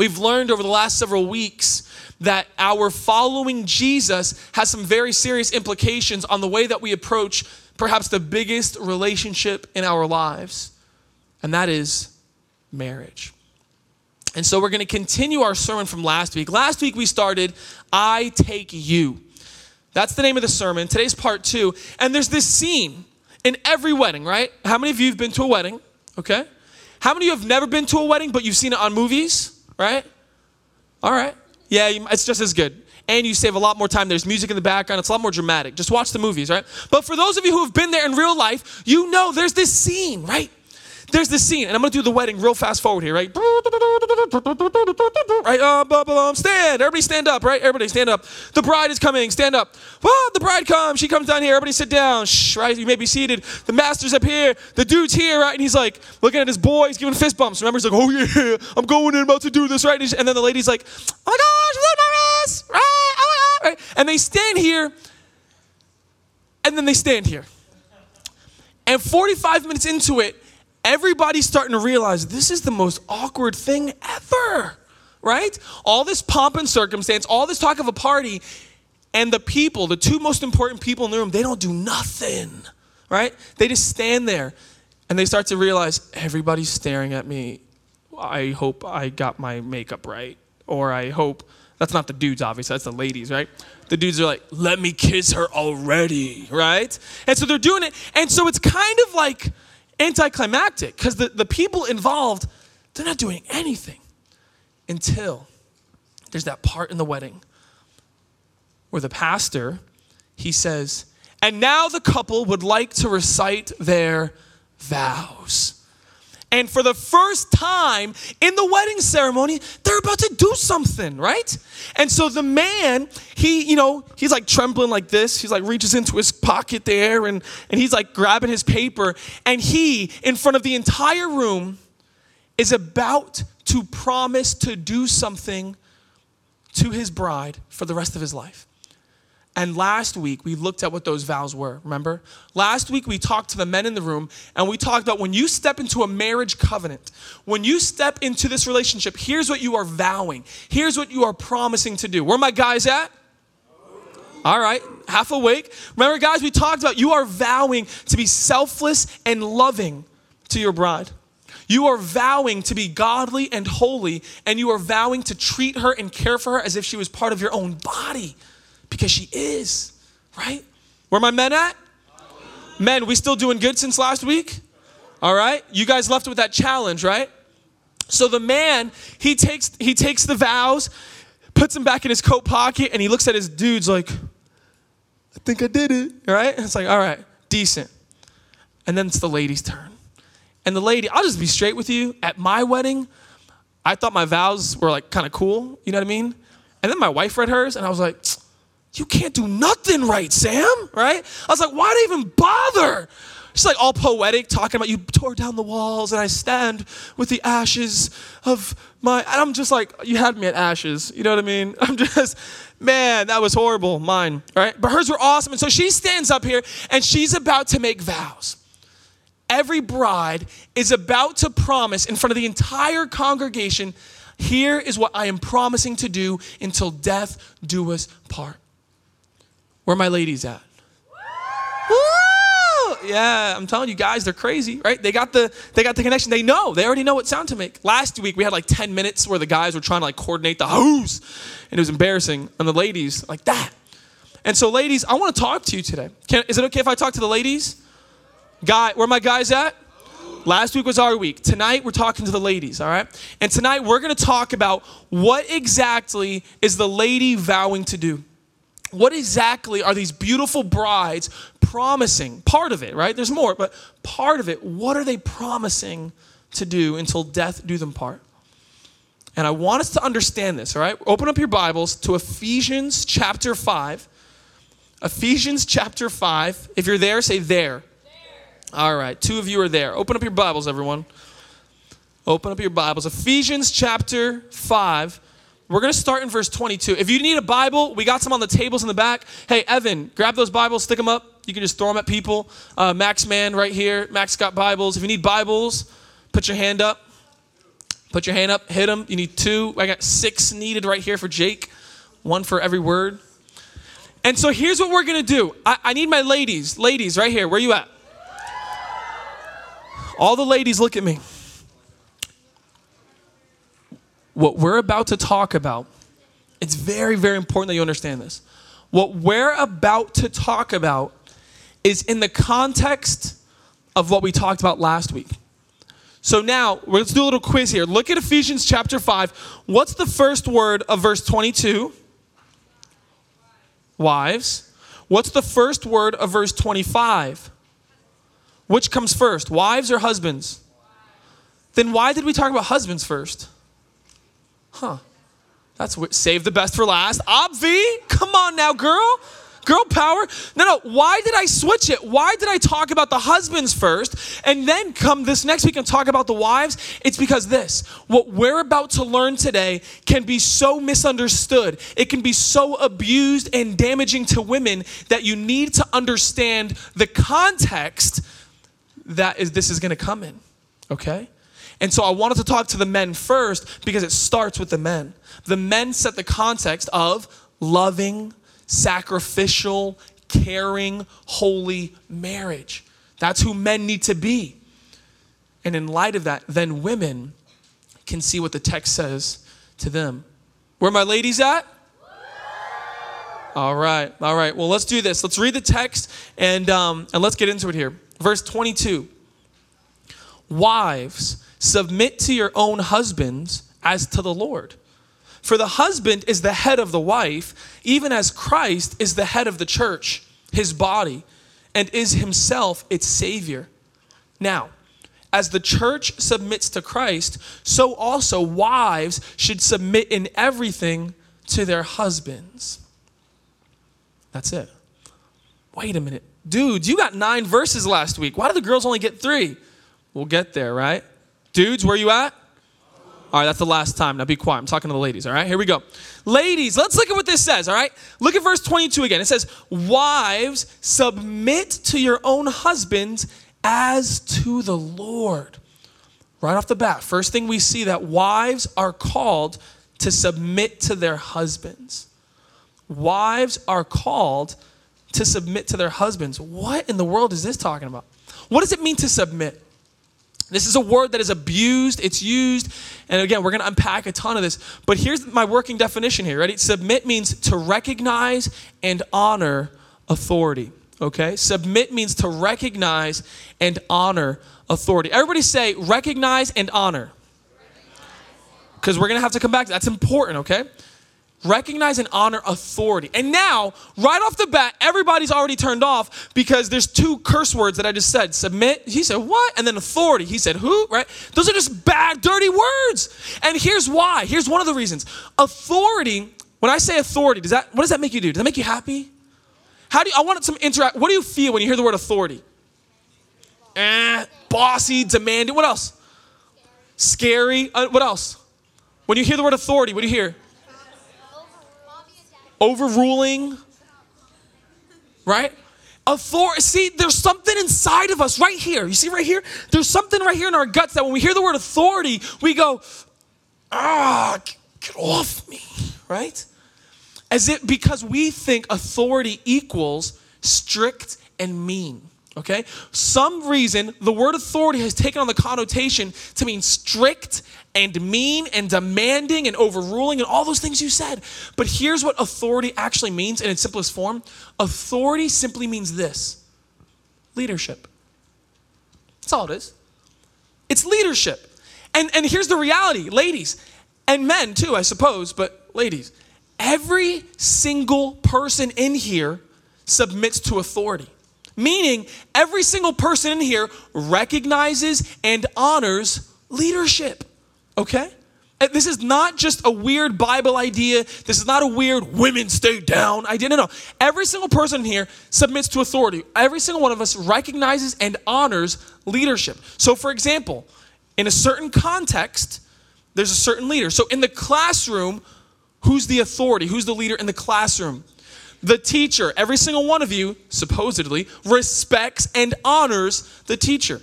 We've learned over the last several weeks that our following Jesus has some very serious implications on the way that we approach perhaps the biggest relationship in our lives, and that is marriage. And so we're going to continue our sermon from last week. Last week we started, I Take You. That's the name of the sermon. Today's part two. And there's this scene in every wedding, right? How many of you have been to a wedding? Okay. How many of you have never been to a wedding, but you've seen it on movies, right? All right. Yeah, it's just as good. And you save a lot more time. There's music in the background. It's a lot more dramatic. Just watch the movies, right? But for those of you who have been there in real life, you know there's this scene, right? There's this scene, and I'm gonna do the wedding real fast forward here, right? Right, uh, stand. Everybody stand up, right? Everybody stand up. The bride is coming. Stand up. Well, the bride comes. She comes down here. Everybody sit down. Shh, right? You may be seated. The master's up here. The dude's here, right? And he's like looking at his boy. He's giving fist bumps. Remember, he's like, oh yeah, I'm going in, about to do this, right? And then the lady's like, oh my gosh, nervous, right? Oh my god, right? And they stand here, and then they stand here. And 45 minutes into it, everybody's starting to realize this is the most awkward thing ever, right? All this pomp and circumstance, all this talk of a party, and the people, the two most important people in the room, they don't do nothing, right? They just stand there and they start to realize everybody's staring at me. I hope I got my makeup right. Or I hope, that's not the dudes, obviously, that's the ladies, right? The dudes are like, let me kiss her already, right? And so they're doing it. And so it's kind of like, anticlimactic because the, the people involved, they're not doing anything until there's that part in the wedding where the pastor, he says, and now the couple would like to recite their vows. And for the first time in the wedding ceremony, they're about to do something, right? And so the man, he, you know, he's like trembling like this. He's like reaches into his pocket there and, and he's like grabbing his paper. And he, in front of the entire room, is about to promise to do something to his bride for the rest of his life. And last week, we looked at what those vows were, remember? Last week, we talked to the men in the room and we talked about when you step into a marriage covenant, when you step into this relationship, here's what you are vowing, here's what you are promising to do. Where my guys at? All right, half awake. Remember, guys, we talked about you are vowing to be selfless and loving to your bride. You are vowing to be godly and holy, and you are vowing to treat her and care for her as if she was part of your own body because she is, right? Where my men at? Men, we still doing good since last week? All right? You guys left with that challenge, right? So the man, he takes he takes the vows, puts them back in his coat pocket, and he looks at his dudes like, I think I did it. Right? It's like, all right, decent. And then it's the lady's turn. And the lady, I'll just be straight with you. At my wedding, I thought my vows were like kind of cool, you know what I mean? And then my wife read hers, and I was like, you can't do nothing right, Sam, right? I was like, why do I even bother? She's like all poetic, talking about you tore down the walls and I stand with the ashes of my. And I'm just like, you had me at ashes. You know what I mean? I'm just, man, that was horrible, mine, right? But hers were awesome. And so she stands up here and she's about to make vows. Every bride is about to promise in front of the entire congregation here is what I am promising to do until death do us part. Where my ladies at? Woo! Yeah, I'm telling you guys, they're crazy, right? They got the they got the connection. They know. They already know what sound to make. Last week we had like 10 minutes where the guys were trying to like coordinate the who's, and it was embarrassing. And the ladies like that. And so, ladies, I want to talk to you today. Can, is it okay if I talk to the ladies? Guy, where my guys at? Last week was our week. Tonight we're talking to the ladies, all right? And tonight we're going to talk about what exactly is the lady vowing to do what exactly are these beautiful brides promising? Part of it, right? There's more, but part of it, what are they promising to do until death do them part? And I want us to understand this, all right? Open up your Bibles to Ephesians chapter 5. Ephesians chapter 5. If you're there, say there. there. All right, two of you are there. Open up your Bibles, everyone. Open up your Bibles. Ephesians chapter 5 we're going to start in verse 22. If you need a Bible, we got some on the tables in the back. Hey, Evan, grab those Bibles, stick them up. You can just throw them at people. Uh, Max Man right here. Max got Bibles. If you need Bibles, put your hand up. Put your hand up, hit them. You need two. I got six needed right here for Jake, one for every word. And so here's what we're gonna do. I, I need my ladies, ladies, right here. Where you at? All the ladies, look at me. What we're about to talk about, it's very, very important that you understand this. What we're about to talk about is in the context of what we talked about last week. So now, let's do a little quiz here. Look at Ephesians chapter 5. What's the first word of verse 22? Wives. What's the first word of verse 25? Which comes first, wives or husbands? Then why did we talk about husbands first? Huh. That's what, save the best for last. Obvi, come on now, girl. Girl power. No, no. Why did I switch it? Why did I talk about the husbands first and then come this next week and talk about the wives? It's because this, what we're about to learn today, can be so misunderstood. It can be so abused and damaging to women that you need to understand the context that is this is going to come in. Okay? And so I wanted to talk to the men first because it starts with the men. The men set the context of loving, sacrificial, caring, holy marriage. That's who men need to be. And in light of that, then women can see what the text says to them. Where my ladies at? All right, all right. Well, let's do this. Let's read the text and, um, and let's get into it here. Verse 22 Wives, submit to your own husbands as to the Lord. For the husband is the head of the wife, even as Christ is the head of the church, his body, and is himself its Savior. Now, as the church submits to Christ, so also wives should submit in everything to their husbands. That's it. Wait a minute. Dude, you got nine verses last week. Why do the girls only get three? We'll get there, right? Dudes, where are you at? All right, that's the last time. Now be quiet. I'm talking to the ladies, all right? Here we go. Ladies, let's look at what this says, all right? Look at verse 22 again. It says, Wives, submit to your own husbands as to the Lord. Right off the bat, first thing we see that wives are called to submit to their husbands. Wives are called to submit to their husbands. What in the world is this talking about? What does it mean to submit? This is a word that is abused, it's used, and again, we're going to unpack a ton of this. But here's my working definition here. Ready? Submit means to recognize and honor authority. Okay? Submit means to recognize and honor authority. Everybody say recognize and honor. Because we're going to have to come back. That's important, okay? Recognize and honor authority. And now, right off the bat, everybody's already turned off because there's two curse words that I just said. Submit, he said, what? And then authority, he said, who? Right? Those are just bad, dirty words. And here's why. Here's one of the reasons. Authority, when I say authority, does that what does that make you do? Does that make you happy? How do you, I want some interact. What do you feel when you hear the word authority? Eh, bossy, demanding. What else? Scary. Uh, what else? When you hear the word authority, what do you hear? Overruling, right? Authority. See, there's something inside of us right here. You see, right here? There's something right here in our guts that when we hear the word authority, we go, ah, get off me, right? As it because we think authority equals strict and mean. Okay? Some reason the word authority has taken on the connotation to mean strict and mean and demanding and overruling and all those things you said. But here's what authority actually means in its simplest form authority simply means this leadership. That's all it is. It's leadership. And, and here's the reality, ladies, and men too, I suppose, but ladies, every single person in here submits to authority. Meaning, every single person in here recognizes and honors leadership. Okay? This is not just a weird Bible idea. This is not a weird women stay down idea. No, no. Every single person here submits to authority. Every single one of us recognizes and honors leadership. So, for example, in a certain context, there's a certain leader. So, in the classroom, who's the authority? Who's the leader in the classroom? The teacher, every single one of you, supposedly, respects and honors the teacher.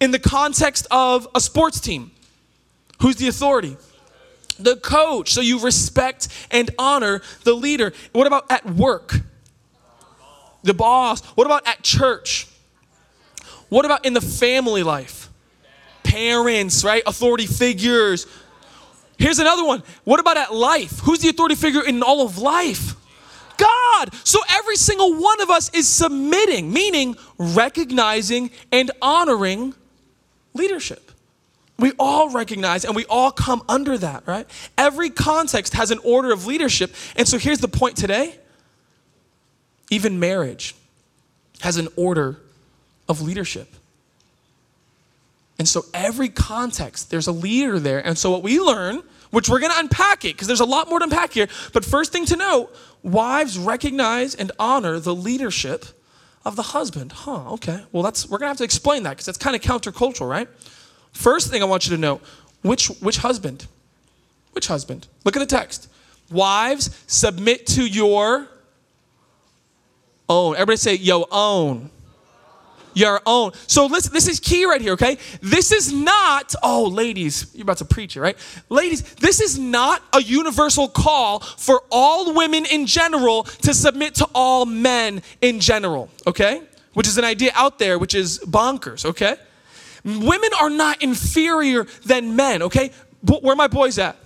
In the context of a sports team, Who's the authority? The coach. So you respect and honor the leader. What about at work? The boss. What about at church? What about in the family life? Parents, right? Authority figures. Here's another one. What about at life? Who's the authority figure in all of life? God. So every single one of us is submitting, meaning recognizing and honoring leadership. We all recognize and we all come under that, right? Every context has an order of leadership. And so here's the point today even marriage has an order of leadership. And so every context, there's a leader there. And so what we learn, which we're going to unpack it because there's a lot more to unpack here. But first thing to note, wives recognize and honor the leadership of the husband. Huh, okay. Well, that's we're going to have to explain that because that's kind of countercultural, right? First thing I want you to know, which which husband? Which husband? Look at the text. Wives, submit to your own. Everybody say, yo, own your own. So listen, this is key right here, okay? This is not, oh, ladies, you're about to preach it, right? Ladies, this is not a universal call for all women in general to submit to all men in general, okay? Which is an idea out there which is bonkers, okay? Women are not inferior than men, okay? Where my boys at?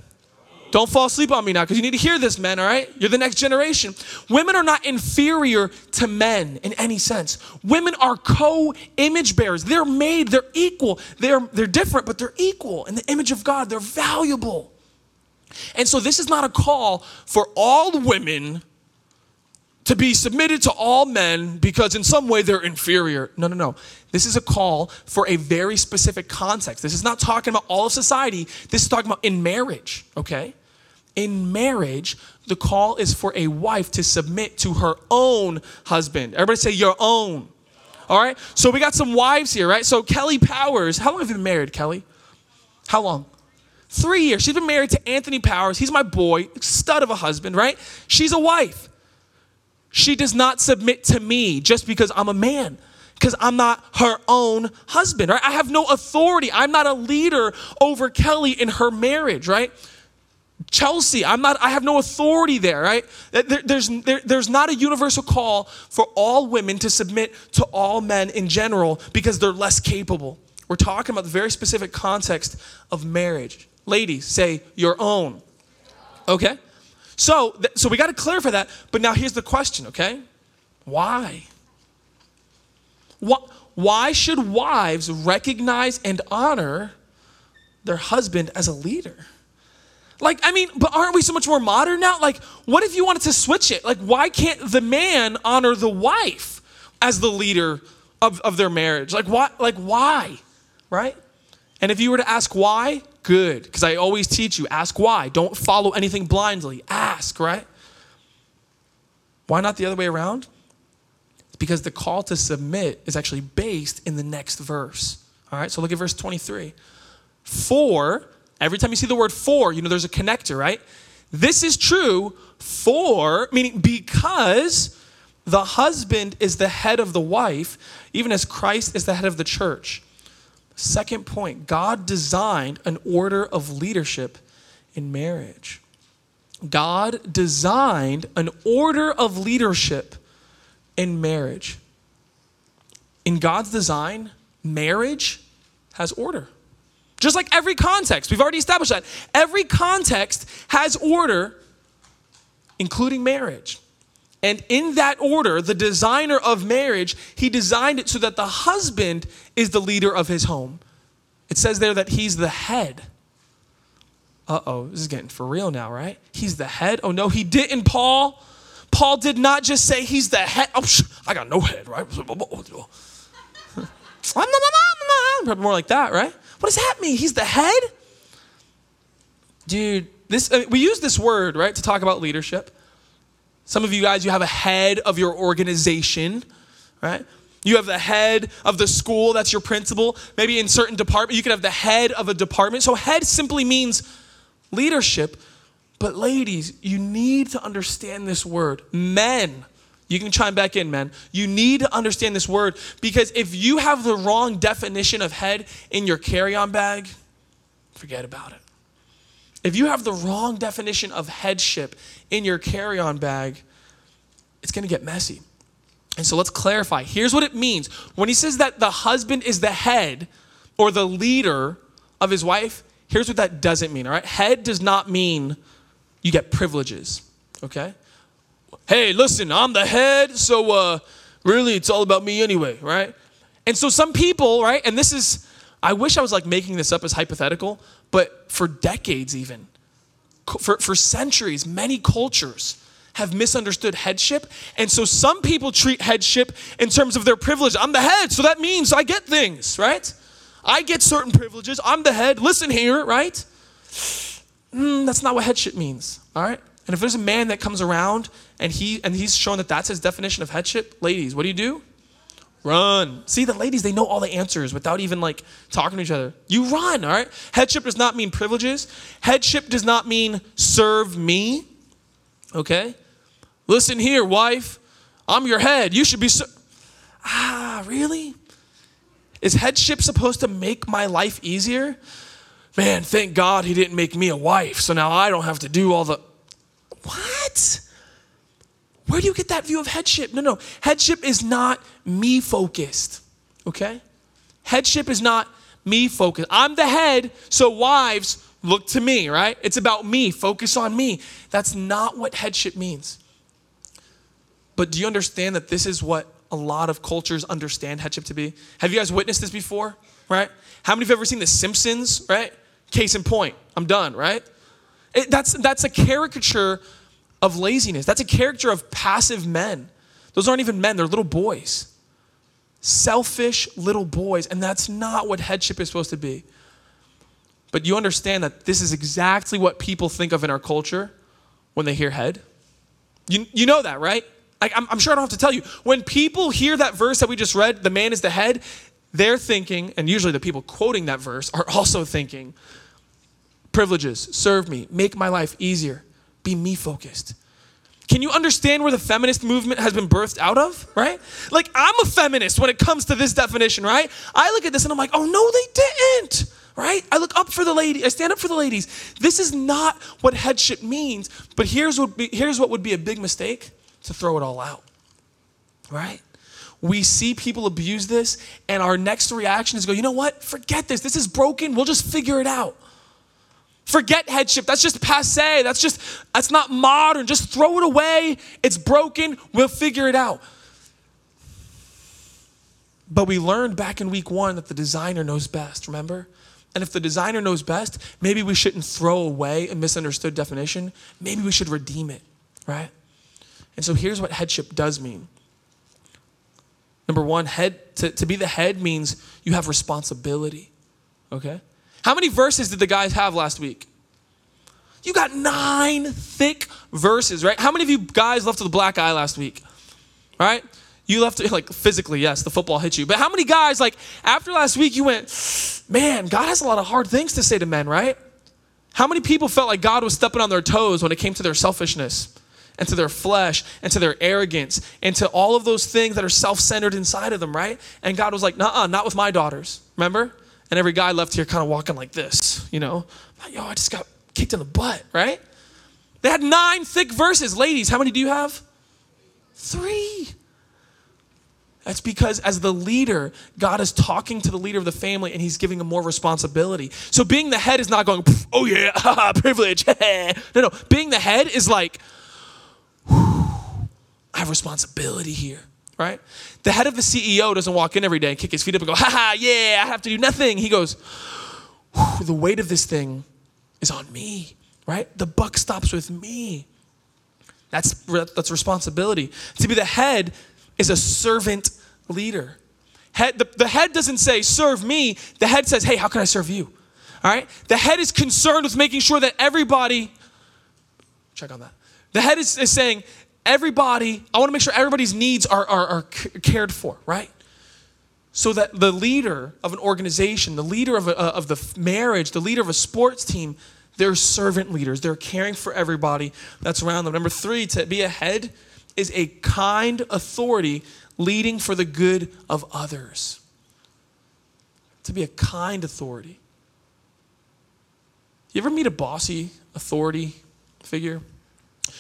Don't fall asleep on me now because you need to hear this, men, all right? You're the next generation. Women are not inferior to men in any sense. Women are co image bearers. They're made, they're equal. They're, they're different, but they're equal in the image of God. They're valuable. And so this is not a call for all women to be submitted to all men because in some way they're inferior. No, no, no. This is a call for a very specific context. This is not talking about all of society. This is talking about in marriage, okay? In marriage, the call is for a wife to submit to her own husband. Everybody say your own. All right? So we got some wives here, right? So Kelly Powers, how long have you been married, Kelly? How long? Three years. She's been married to Anthony Powers. He's my boy, stud of a husband, right? She's a wife. She does not submit to me just because I'm a man because I'm not her own husband, right? I have no authority. I'm not a leader over Kelly in her marriage, right? Chelsea, I'm not, I have no authority there, right? There, there's, there, there's not a universal call for all women to submit to all men in general because they're less capable. We're talking about the very specific context of marriage. Ladies, say your own. Okay? So, th- so we got to clarify that. But now here's the question, okay? Why? Why, why should wives recognize and honor their husband as a leader? Like, I mean, but aren't we so much more modern now? Like, what if you wanted to switch it? Like, why can't the man honor the wife as the leader of, of their marriage? Like, why? Like, why? Right? And if you were to ask why, good. Because I always teach you ask why. Don't follow anything blindly. Ask, right? Why not the other way around? Because the call to submit is actually based in the next verse. All right, so look at verse 23. For, every time you see the word for, you know there's a connector, right? This is true for, meaning because the husband is the head of the wife, even as Christ is the head of the church. Second point God designed an order of leadership in marriage. God designed an order of leadership in marriage. In God's design, marriage has order. Just like every context, we've already established that. Every context has order, including marriage. And in that order, the designer of marriage, he designed it so that the husband is the leader of his home. It says there that he's the head. Uh oh, this is getting for real now, right? He's the head. Oh no, he didn't, Paul. Paul did not just say he's the head. Oh, I got no head, right? More like that, right? What does that mean? He's the head? Dude, this I mean, we use this word, right, to talk about leadership. Some of you guys, you have a head of your organization, right? You have the head of the school, that's your principal. Maybe in certain department, you could have the head of a department. So head simply means leadership. But ladies, you need to understand this word. Men, you can chime back in, man. You need to understand this word because if you have the wrong definition of head in your carry on bag, forget about it. if you have the wrong definition of headship in your carry on bag, it's going to get messy. And so let's clarify. Here's what it means. When he says that the husband is the head or the leader of his wife, here's what that doesn't mean, all right? Head does not mean you get privileges, okay? Hey, listen, I'm the head, so uh, really it's all about me anyway, right? And so some people, right, and this is, I wish I was like making this up as hypothetical, but for decades even, for, for centuries, many cultures have misunderstood headship. And so some people treat headship in terms of their privilege. I'm the head, so that means I get things, right? I get certain privileges. I'm the head. Listen here, right? Mm, that's not what headship means, all right? And if there's a man that comes around and he and he's shown that that's his definition of headship, ladies, what do you do? Run. See, the ladies, they know all the answers without even like talking to each other. You run, all right? Headship does not mean privileges. Headship does not mean serve me. Okay? Listen here, wife. I'm your head. You should be. Ser- ah, really? Is headship supposed to make my life easier? Man, thank God he didn't make me a wife, so now I don't have to do all the. What? Where do you get that view of headship? No, no. Headship is not me focused, okay? Headship is not me focused. I'm the head, so wives, look to me, right? It's about me, focus on me. That's not what headship means. But do you understand that this is what a lot of cultures understand headship to be? Have you guys witnessed this before, right? How many of you have ever seen The Simpsons, right? Case in point, I'm done, right? It, that's, that's a caricature of laziness. That's a character of passive men. Those aren't even men, they're little boys. Selfish little boys. And that's not what headship is supposed to be. But you understand that this is exactly what people think of in our culture when they hear head? You, you know that, right? Like, I'm, I'm sure I don't have to tell you. When people hear that verse that we just read, the man is the head, they're thinking, and usually the people quoting that verse are also thinking, privileges, serve me, make my life easier be me focused. Can you understand where the feminist movement has been birthed out of, right? Like, I'm a feminist when it comes to this definition, right? I look at this and I'm like, oh, no, they didn't, right? I look up for the lady, I stand up for the ladies. This is not what headship means, but here's what, be, here's what would be a big mistake to throw it all out, right? We see people abuse this, and our next reaction is go, you know what? Forget this. This is broken. We'll just figure it out. Forget headship. That's just passe. That's just, that's not modern. Just throw it away. It's broken. We'll figure it out. But we learned back in week one that the designer knows best, remember? And if the designer knows best, maybe we shouldn't throw away a misunderstood definition. Maybe we should redeem it, right? And so here's what headship does mean. Number one, head to, to be the head means you have responsibility. Okay? How many verses did the guys have last week? You got nine thick verses, right? How many of you guys left with a black eye last week? Right? You left like physically, yes, the football hit you. But how many guys, like after last week, you went, man, God has a lot of hard things to say to men, right? How many people felt like God was stepping on their toes when it came to their selfishness and to their flesh and to their arrogance and to all of those things that are self centered inside of them, right? And God was like, nah, not with my daughters. Remember? And every guy left here kind of walking like this, you know? Like, yo, I just got kicked in the butt, right? They had nine thick verses. Ladies, how many do you have? Three. That's because as the leader, God is talking to the leader of the family and he's giving him more responsibility. So being the head is not going, oh yeah, privilege. no, no. Being the head is like, I have responsibility here right? The head of the CEO doesn't walk in every day and kick his feet up and go, ha ha, yeah, I have to do nothing. He goes, the weight of this thing is on me, right? The buck stops with me. That's, that's responsibility. To be the head is a servant leader. Head, the, the head doesn't say, serve me. The head says, hey, how can I serve you? All right? The head is concerned with making sure that everybody, check on that. The head is, is saying, everybody, I want to make sure everybody's needs are, are, are cared for, right? So that the leader of an organization, the leader of, a, of the marriage, the leader of a sports team, they're servant leaders. They're caring for everybody that's around them. Number three, to be a head is a kind authority leading for the good of others. To be a kind authority. You ever meet a bossy authority figure?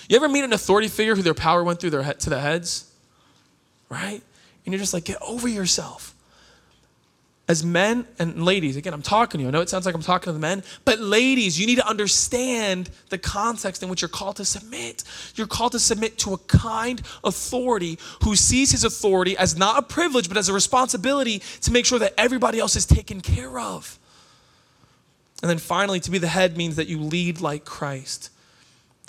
You ever meet an authority figure who their power went through their head to the heads? Right? And you're just like, get over yourself. As men and ladies, again, I'm talking to you. I know it sounds like I'm talking to the men, but ladies, you need to understand the context in which you're called to submit. You're called to submit to a kind authority who sees his authority as not a privilege, but as a responsibility to make sure that everybody else is taken care of. And then finally, to be the head means that you lead like Christ.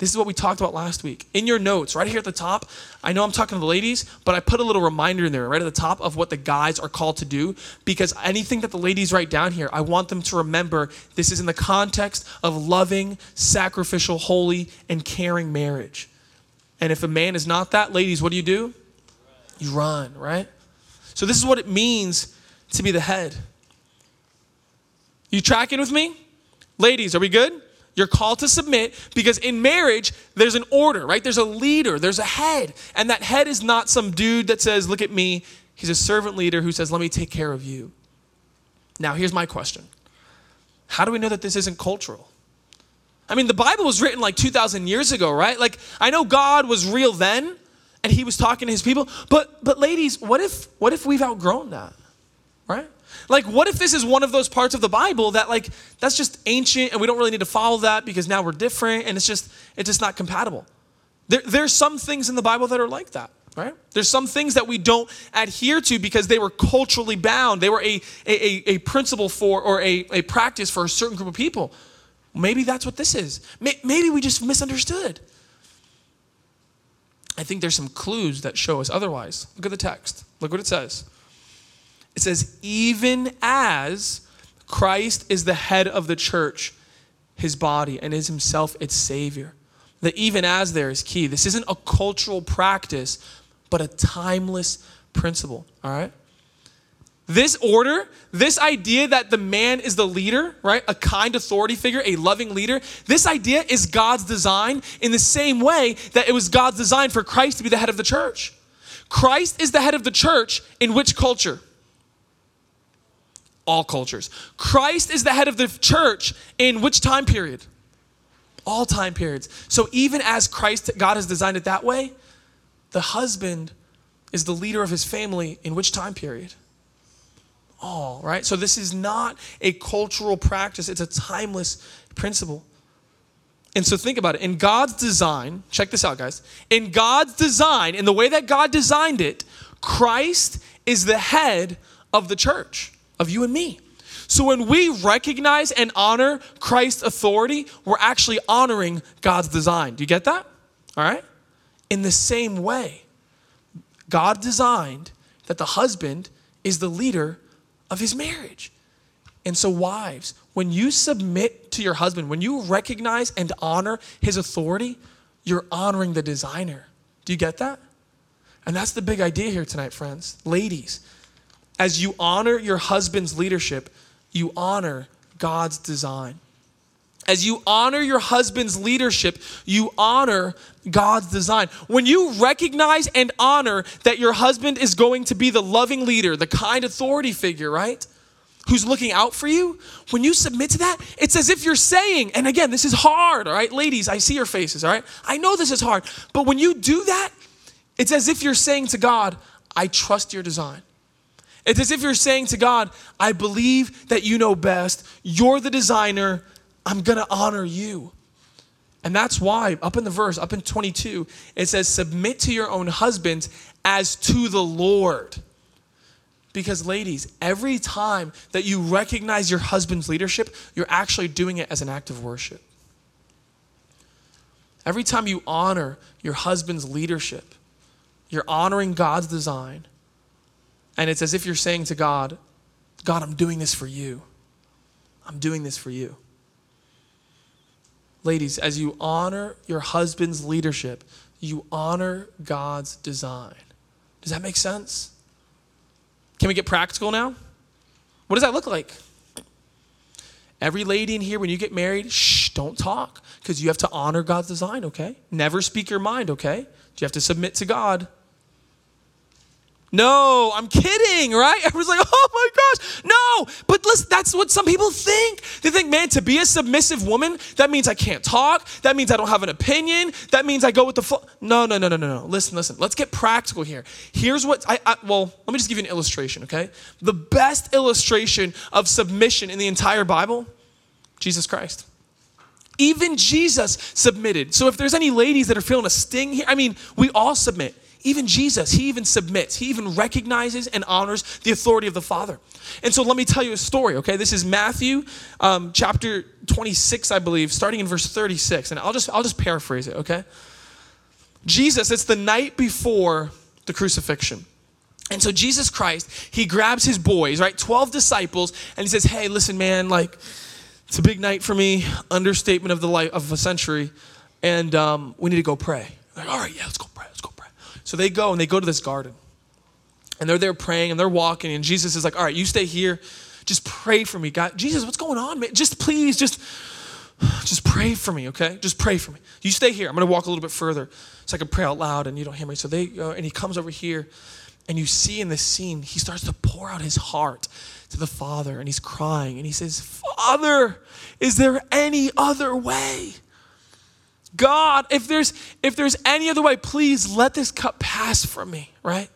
This is what we talked about last week. In your notes, right here at the top, I know I'm talking to the ladies, but I put a little reminder in there right at the top of what the guys are called to do because anything that the ladies write down here, I want them to remember this is in the context of loving, sacrificial, holy, and caring marriage. And if a man is not that, ladies, what do you do? You run, right? So this is what it means to be the head. You tracking with me? Ladies, are we good? You're called to submit because in marriage, there's an order, right? There's a leader, there's a head. And that head is not some dude that says, Look at me. He's a servant leader who says, Let me take care of you. Now, here's my question How do we know that this isn't cultural? I mean, the Bible was written like 2,000 years ago, right? Like, I know God was real then and he was talking to his people, but, but ladies, what if, what if we've outgrown that, right? Like, what if this is one of those parts of the Bible that, like, that's just ancient and we don't really need to follow that because now we're different and it's just, it's just not compatible? There, there's some things in the Bible that are like that, right? There's some things that we don't adhere to because they were culturally bound. They were a, a, a principle for or a, a practice for a certain group of people. Maybe that's what this is. Maybe we just misunderstood. I think there's some clues that show us otherwise. Look at the text. Look what it says. It says, even as Christ is the head of the church, his body, and is himself its savior. The even as there is key. This isn't a cultural practice, but a timeless principle. All right? This order, this idea that the man is the leader, right? A kind authority figure, a loving leader, this idea is God's design in the same way that it was God's design for Christ to be the head of the church. Christ is the head of the church in which culture? All cultures. Christ is the head of the church in which time period? All time periods. So even as Christ, God has designed it that way, the husband is the leader of his family in which time period? All, right? So this is not a cultural practice, it's a timeless principle. And so think about it. In God's design, check this out, guys. In God's design, in the way that God designed it, Christ is the head of the church of you and me. So when we recognize and honor Christ's authority, we're actually honoring God's design. Do you get that? All right? In the same way, God designed that the husband is the leader of his marriage. And so, wives, when you submit to your husband, when you recognize and honor his authority, you're honoring the designer. Do you get that? And that's the big idea here tonight, friends. Ladies, as you honor your husband's leadership, you honor God's design. As you honor your husband's leadership, you honor God's design. When you recognize and honor that your husband is going to be the loving leader, the kind authority figure, right? Who's looking out for you, when you submit to that, it's as if you're saying, and again, this is hard, all right? Ladies, I see your faces, all right? I know this is hard, but when you do that, it's as if you're saying to God, I trust your design. It's as if you're saying to God, I believe that you know best. You're the designer. I'm going to honor you. And that's why, up in the verse, up in 22, it says, Submit to your own husbands as to the Lord. Because, ladies, every time that you recognize your husband's leadership, you're actually doing it as an act of worship. Every time you honor your husband's leadership, you're honoring God's design and it's as if you're saying to God, God, I'm doing this for you. I'm doing this for you. Ladies, as you honor your husband's leadership, you honor God's design. Does that make sense? Can we get practical now? What does that look like? Every lady in here, when you get married, shh, don't talk because you have to honor God's design, okay? Never speak your mind, okay? You have to submit to God. No, I'm kidding, right? Everyone's like, oh my gosh, no. But listen, that's what some people think. They think, man, to be a submissive woman, that means I can't talk. That means I don't have an opinion. That means I go with the flow. No, no, no, no, no, no. Listen, listen. Let's get practical here. Here's what I, I, well, let me just give you an illustration, okay? The best illustration of submission in the entire Bible, Jesus Christ. Even Jesus submitted. So if there's any ladies that are feeling a sting here, I mean, we all submit. Even Jesus, he even submits. He even recognizes and honors the authority of the Father. And so let me tell you a story, okay? This is Matthew um, chapter 26, I believe, starting in verse 36. And I'll just, I'll just paraphrase it, okay? Jesus, it's the night before the crucifixion. And so Jesus Christ, he grabs his boys, right? 12 disciples, and he says, Hey, listen, man, like, it's a big night for me, understatement of the life of a century, and um, we need to go pray. Like, all right, yeah, let's go pray, let's go pray. So they go and they go to this garden. And they're there praying and they're walking, and Jesus is like, All right, you stay here. Just pray for me. God, Jesus, what's going on, man? Just please, just, just pray for me, okay? Just pray for me. You stay here. I'm gonna walk a little bit further so I can pray out loud and you don't hear me. So they go, and he comes over here, and you see in this scene, he starts to pour out his heart to the Father, and he's crying, and he says, Father, is there any other way? God, if there's if there's any other way, please let this cup pass from me, right?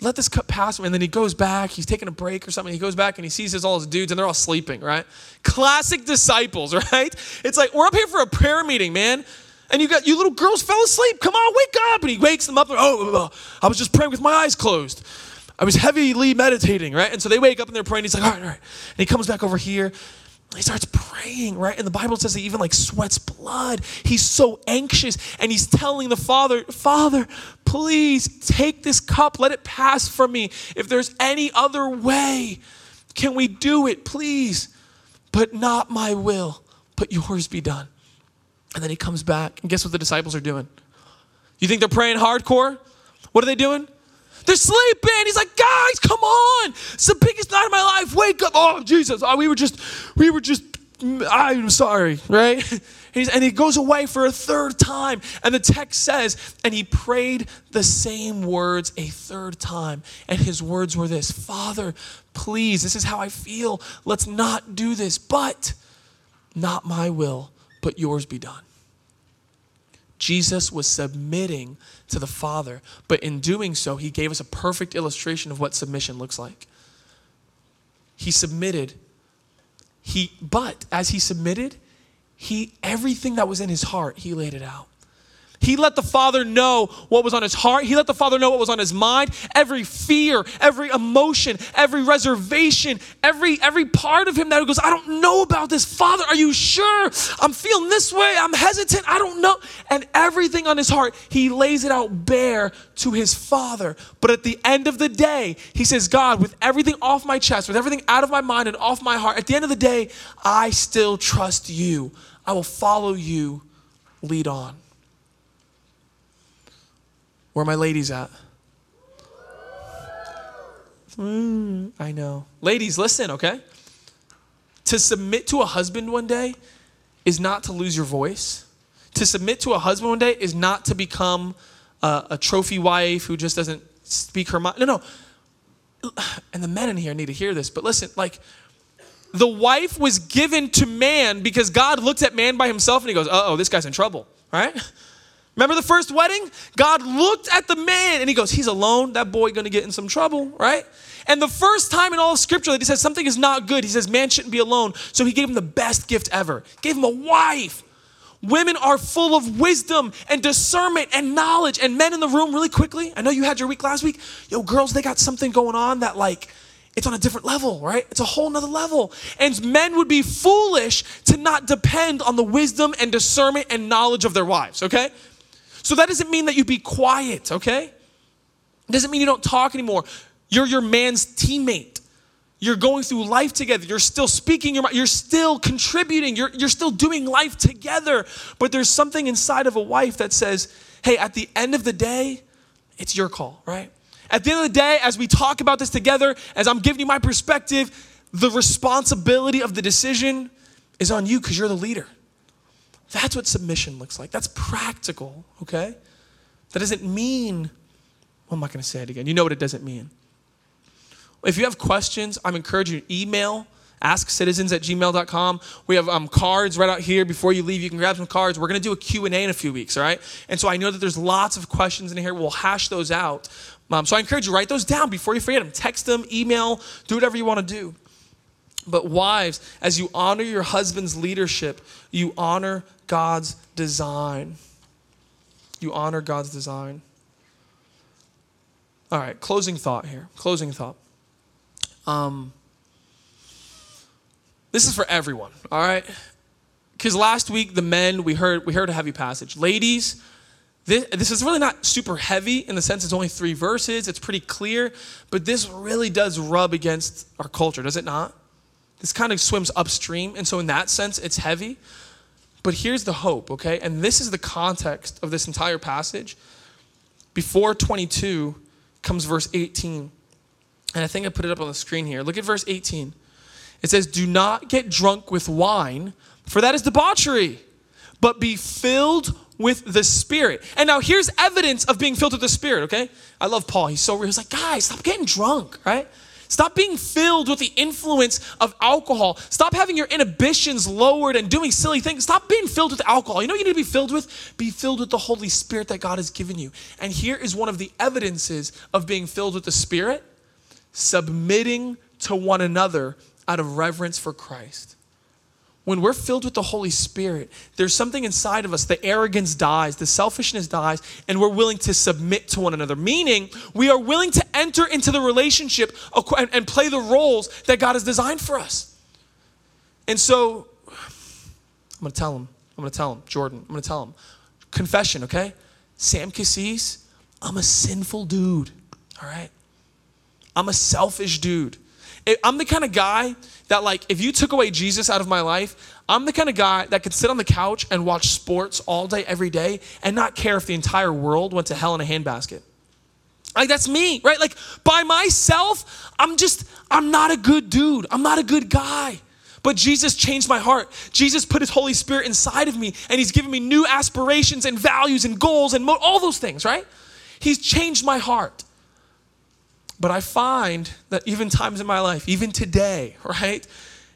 Let this cup pass from me. And then he goes back, he's taking a break or something. He goes back and he sees his, all his dudes and they're all sleeping, right? Classic disciples, right? It's like, we're up here for a prayer meeting, man. And you got you little girls fell asleep. Come on, wake up. And he wakes them up. And, oh, oh, oh, I was just praying with my eyes closed. I was heavily meditating, right? And so they wake up and they're praying. He's like, all right, all right. And he comes back over here he starts praying, right? And the Bible says he even like sweats blood. He's so anxious and he's telling the Father, Father, please take this cup, let it pass from me. If there's any other way, can we do it, please? But not my will, but yours be done. And then he comes back, and guess what the disciples are doing? You think they're praying hardcore? What are they doing? They're sleeping. He's like, guys, come on. It's the biggest night of my life. Wake up. Oh, Jesus. Oh, we were just, we were just, I'm sorry, right? and he goes away for a third time. And the text says, and he prayed the same words a third time. And his words were this Father, please, this is how I feel. Let's not do this, but not my will, but yours be done. Jesus was submitting to the Father, but in doing so, he gave us a perfect illustration of what submission looks like. He submitted. He but as he submitted, he everything that was in his heart, he laid it out. He let the Father know what was on his heart. He let the Father know what was on his mind. Every fear, every emotion, every reservation, every every part of him that goes, I don't know about this. Father, are you sure? I'm feeling this way. I'm hesitant. I don't know. And everything on his heart, he lays it out bare to his Father. But at the end of the day, he says, God, with everything off my chest, with everything out of my mind and off my heart, at the end of the day, I still trust you. I will follow you. Lead on. Where my ladies at? Mm, I know. Ladies, listen, okay? To submit to a husband one day is not to lose your voice. To submit to a husband one day is not to become a, a trophy wife who just doesn't speak her mind. No, no. And the men in here need to hear this, but listen, like, the wife was given to man because God looked at man by himself and he goes, uh oh, this guy's in trouble, right? Remember the first wedding? God looked at the man and he goes, He's alone. That boy gonna get in some trouble, right? And the first time in all of scripture that he says something is not good, he says man shouldn't be alone. So he gave him the best gift ever. Gave him a wife. Women are full of wisdom and discernment and knowledge. And men in the room, really quickly, I know you had your week last week. Yo, girls, they got something going on that like it's on a different level, right? It's a whole nother level. And men would be foolish to not depend on the wisdom and discernment and knowledge of their wives, okay? So that doesn't mean that you be quiet, okay? It doesn't mean you don't talk anymore. You're your man's teammate. You're going through life together. You're still speaking your mind. You're still contributing. You're, you're still doing life together. But there's something inside of a wife that says, hey, at the end of the day, it's your call, right? At the end of the day, as we talk about this together, as I'm giving you my perspective, the responsibility of the decision is on you because you're the leader. That's what submission looks like. That's practical, okay? That doesn't mean Well, I'm not going to say it again. You know what it doesn't mean. If you have questions, I'm encouraging you to email askcitizens at gmail.com. We have um, cards right out here. Before you leave, you can grab some cards. We're going to do a Q&A in a few weeks, all right? And so I know that there's lots of questions in here. We'll hash those out. Um, so I encourage you, write those down before you forget them. Text them, email, do whatever you want to do. But wives, as you honor your husband's leadership, you honor God's design. You honor God's design. All right, closing thought here. Closing thought. Um, this is for everyone, all right? Because last week the men we heard we heard a heavy passage. Ladies, this, this is really not super heavy in the sense it's only three verses. It's pretty clear, but this really does rub against our culture, does it not? This kind of swims upstream, and so in that sense, it's heavy. But here's the hope, okay? And this is the context of this entire passage. Before 22 comes verse 18. And I think I put it up on the screen here. Look at verse 18. It says, Do not get drunk with wine, for that is debauchery, but be filled with the Spirit. And now here's evidence of being filled with the Spirit, okay? I love Paul. He's so real. He's like, guys, stop getting drunk, right? Stop being filled with the influence of alcohol. Stop having your inhibitions lowered and doing silly things. Stop being filled with alcohol. You know you need to be filled with? Be filled with the Holy Spirit that God has given you. And here is one of the evidences of being filled with the Spirit submitting to one another out of reverence for Christ. When we're filled with the Holy Spirit, there's something inside of us. The arrogance dies, the selfishness dies, and we're willing to submit to one another. Meaning, we are willing to enter into the relationship and play the roles that God has designed for us. And so, I'm gonna tell him, I'm gonna tell him, Jordan, I'm gonna tell him, confession, okay? Sam Cassis, I'm a sinful dude, all right? I'm a selfish dude. I'm the kind of guy that, like, if you took away Jesus out of my life, I'm the kind of guy that could sit on the couch and watch sports all day, every day, and not care if the entire world went to hell in a handbasket. Like, that's me, right? Like, by myself, I'm just, I'm not a good dude. I'm not a good guy. But Jesus changed my heart. Jesus put his Holy Spirit inside of me, and he's given me new aspirations and values and goals and mo- all those things, right? He's changed my heart. But I find that even times in my life, even today, right?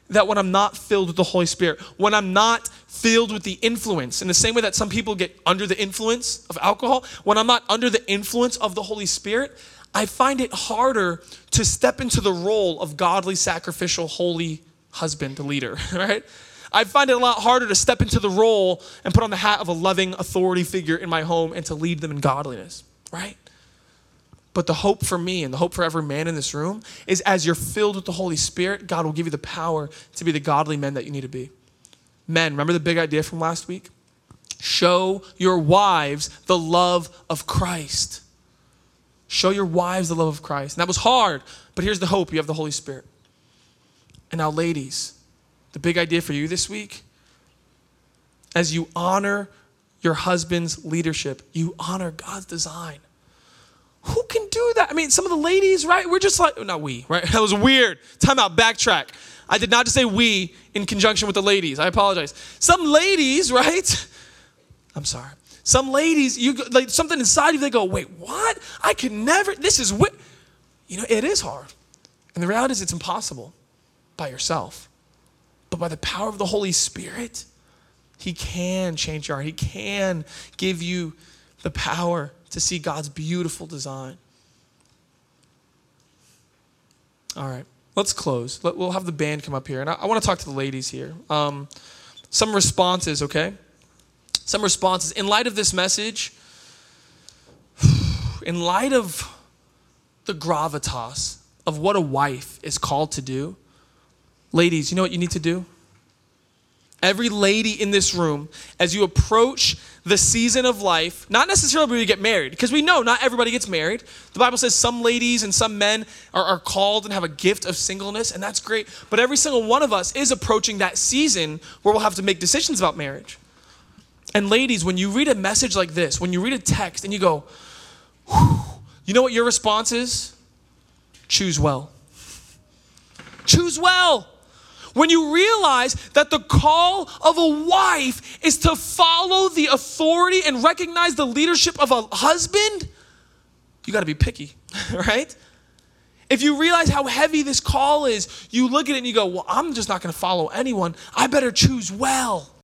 That when I'm not filled with the Holy Spirit, when I'm not filled with the influence, in the same way that some people get under the influence of alcohol, when I'm not under the influence of the Holy Spirit, I find it harder to step into the role of godly, sacrificial, holy husband, leader, right? I find it a lot harder to step into the role and put on the hat of a loving authority figure in my home and to lead them in godliness, right? But the hope for me and the hope for every man in this room is as you're filled with the Holy Spirit, God will give you the power to be the godly men that you need to be. Men, remember the big idea from last week? Show your wives the love of Christ. Show your wives the love of Christ. And that was hard, but here's the hope you have the Holy Spirit. And now, ladies, the big idea for you this week as you honor your husband's leadership, you honor God's design. Who can do that? I mean, some of the ladies, right? We're just like, not we, right? That was weird. Time out, backtrack. I did not just say we in conjunction with the ladies. I apologize. Some ladies, right? I'm sorry. Some ladies, you like something inside you, they go, wait, what? I could never, this is what, you know, it is hard. And the reality is it's impossible by yourself. But by the power of the Holy Spirit, He can change your heart. He can give you the power to see God's beautiful design. All right, let's close. Let, we'll have the band come up here. And I, I want to talk to the ladies here. Um, some responses, okay? Some responses. In light of this message, in light of the gravitas of what a wife is called to do, ladies, you know what you need to do? Every lady in this room, as you approach the season of life, not necessarily when you get married, because we know not everybody gets married. The Bible says some ladies and some men are, are, called and have a gift of singleness, and that's great. But every single one of us is approaching that season where we'll have to make decisions about marriage. And ladies, when you read a message like this, when you read a text and you go, you know what your response is? Choose well. Choose well. When you realize that the call of a wife is to follow the authority and recognize the leadership of a husband, you got to be picky, right? If you realize how heavy this call is, you look at it and you go, Well, I'm just not going to follow anyone. I better choose well.